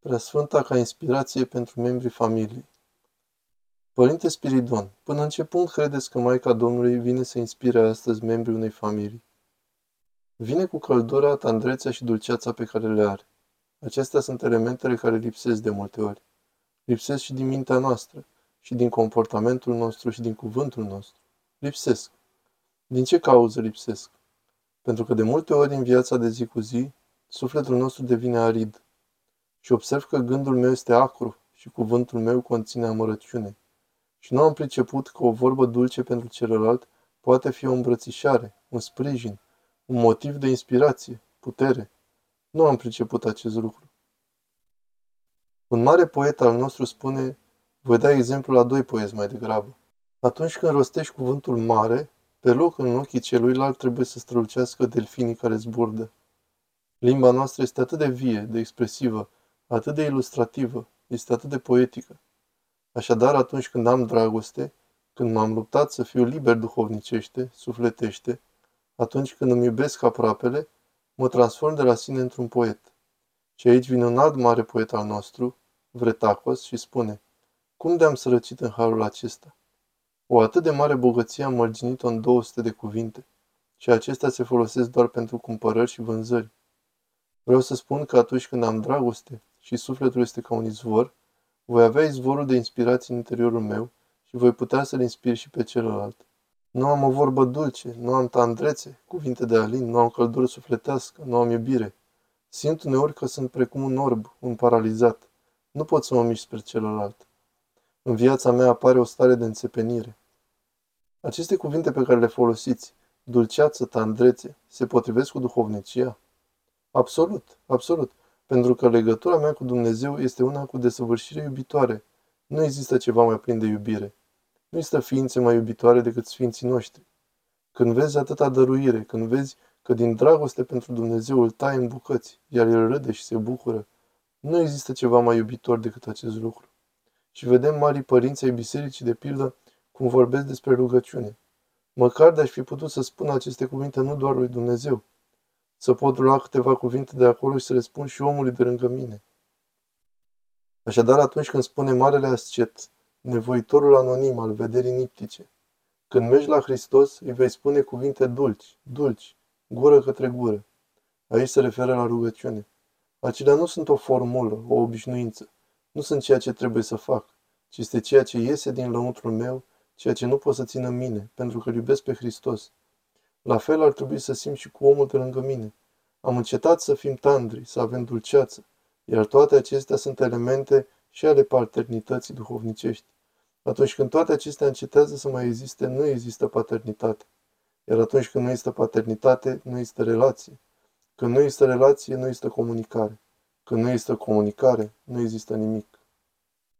Preasfânta ca inspirație pentru membrii familiei. Părinte Spiridon, până în ce punct credeți că Maica Domnului vine să inspire astăzi membrii unei familii? Vine cu căldura, tandrețea și dulceața pe care le are. Acestea sunt elementele care lipsesc de multe ori. Lipsesc și din mintea noastră, și din comportamentul nostru, și din cuvântul nostru. Lipsesc. Din ce cauză lipsesc? Pentru că de multe ori în viața de zi cu zi, sufletul nostru devine arid, și observ că gândul meu este acru și cuvântul meu conține amărăciune. Și nu am priceput că o vorbă dulce pentru celălalt poate fi o îmbrățișare, un sprijin, un motiv de inspirație, putere. Nu am priceput acest lucru. Un mare poet al nostru spune, voi da exemplu la doi poeți mai degrabă. Atunci când rostești cuvântul mare, pe loc în ochii celuilalt trebuie să strălucească delfinii care zburdă. Limba noastră este atât de vie, de expresivă, atât de ilustrativă, este atât de poetică. Așadar, atunci când am dragoste, când m-am luptat să fiu liber duhovnicește, sufletește, atunci când îmi iubesc aproapele, mă transform de la sine într-un poet. Și aici vine un alt mare poet al nostru, Vretacos, și spune, cum de-am sărăcit în harul acesta? O atât de mare bogăție am mărginit-o în 200 de cuvinte, și acestea se folosesc doar pentru cumpărări și vânzări. Vreau să spun că atunci când am dragoste, și sufletul este ca un izvor, voi avea izvorul de inspirație în interiorul meu și voi putea să-l inspir și pe celălalt. Nu am o vorbă dulce, nu am tandrețe, cuvinte de alin, nu am căldură sufletească, nu am iubire. Simt uneori că sunt precum un orb, un paralizat. Nu pot să mă mișc spre celălalt. În viața mea apare o stare de înțepenire. Aceste cuvinte pe care le folosiți, dulceață, tandrețe, se potrivesc cu duhovnicia? Absolut, absolut. Pentru că legătura mea cu Dumnezeu este una cu desăvârșire iubitoare. Nu există ceva mai plin de iubire. Nu există ființe mai iubitoare decât sfinții noștri. Când vezi atâta dăruire, când vezi că din dragoste pentru Dumnezeu îl tai în bucăți, iar el râde și se bucură, nu există ceva mai iubitor decât acest lucru. Și vedem marii părinți ai bisericii, de pildă, cum vorbesc despre rugăciune. Măcar de-aș fi putut să spun aceste cuvinte nu doar lui Dumnezeu, să pot lua câteva cuvinte de acolo și să le spun și omului de lângă mine. Așadar, atunci când spune Marele Ascet, nevoitorul anonim al vederii niptice, când mergi la Hristos, îi vei spune cuvinte dulci, dulci, gură către gură. Aici se referă la rugăciune. Acelea nu sunt o formulă, o obișnuință. Nu sunt ceea ce trebuie să fac, ci este ceea ce iese din lăuntrul meu, ceea ce nu pot să țină mine, pentru că îl iubesc pe Hristos. La fel ar trebui să simt și cu omul de lângă mine. Am încetat să fim tandri, să avem dulceață, iar toate acestea sunt elemente și ale paternității duhovnicești. Atunci când toate acestea încetează să mai existe, nu există paternitate. Iar atunci când nu există paternitate, nu există relație. Când nu există relație, nu există comunicare. Când nu există comunicare, nu există nimic.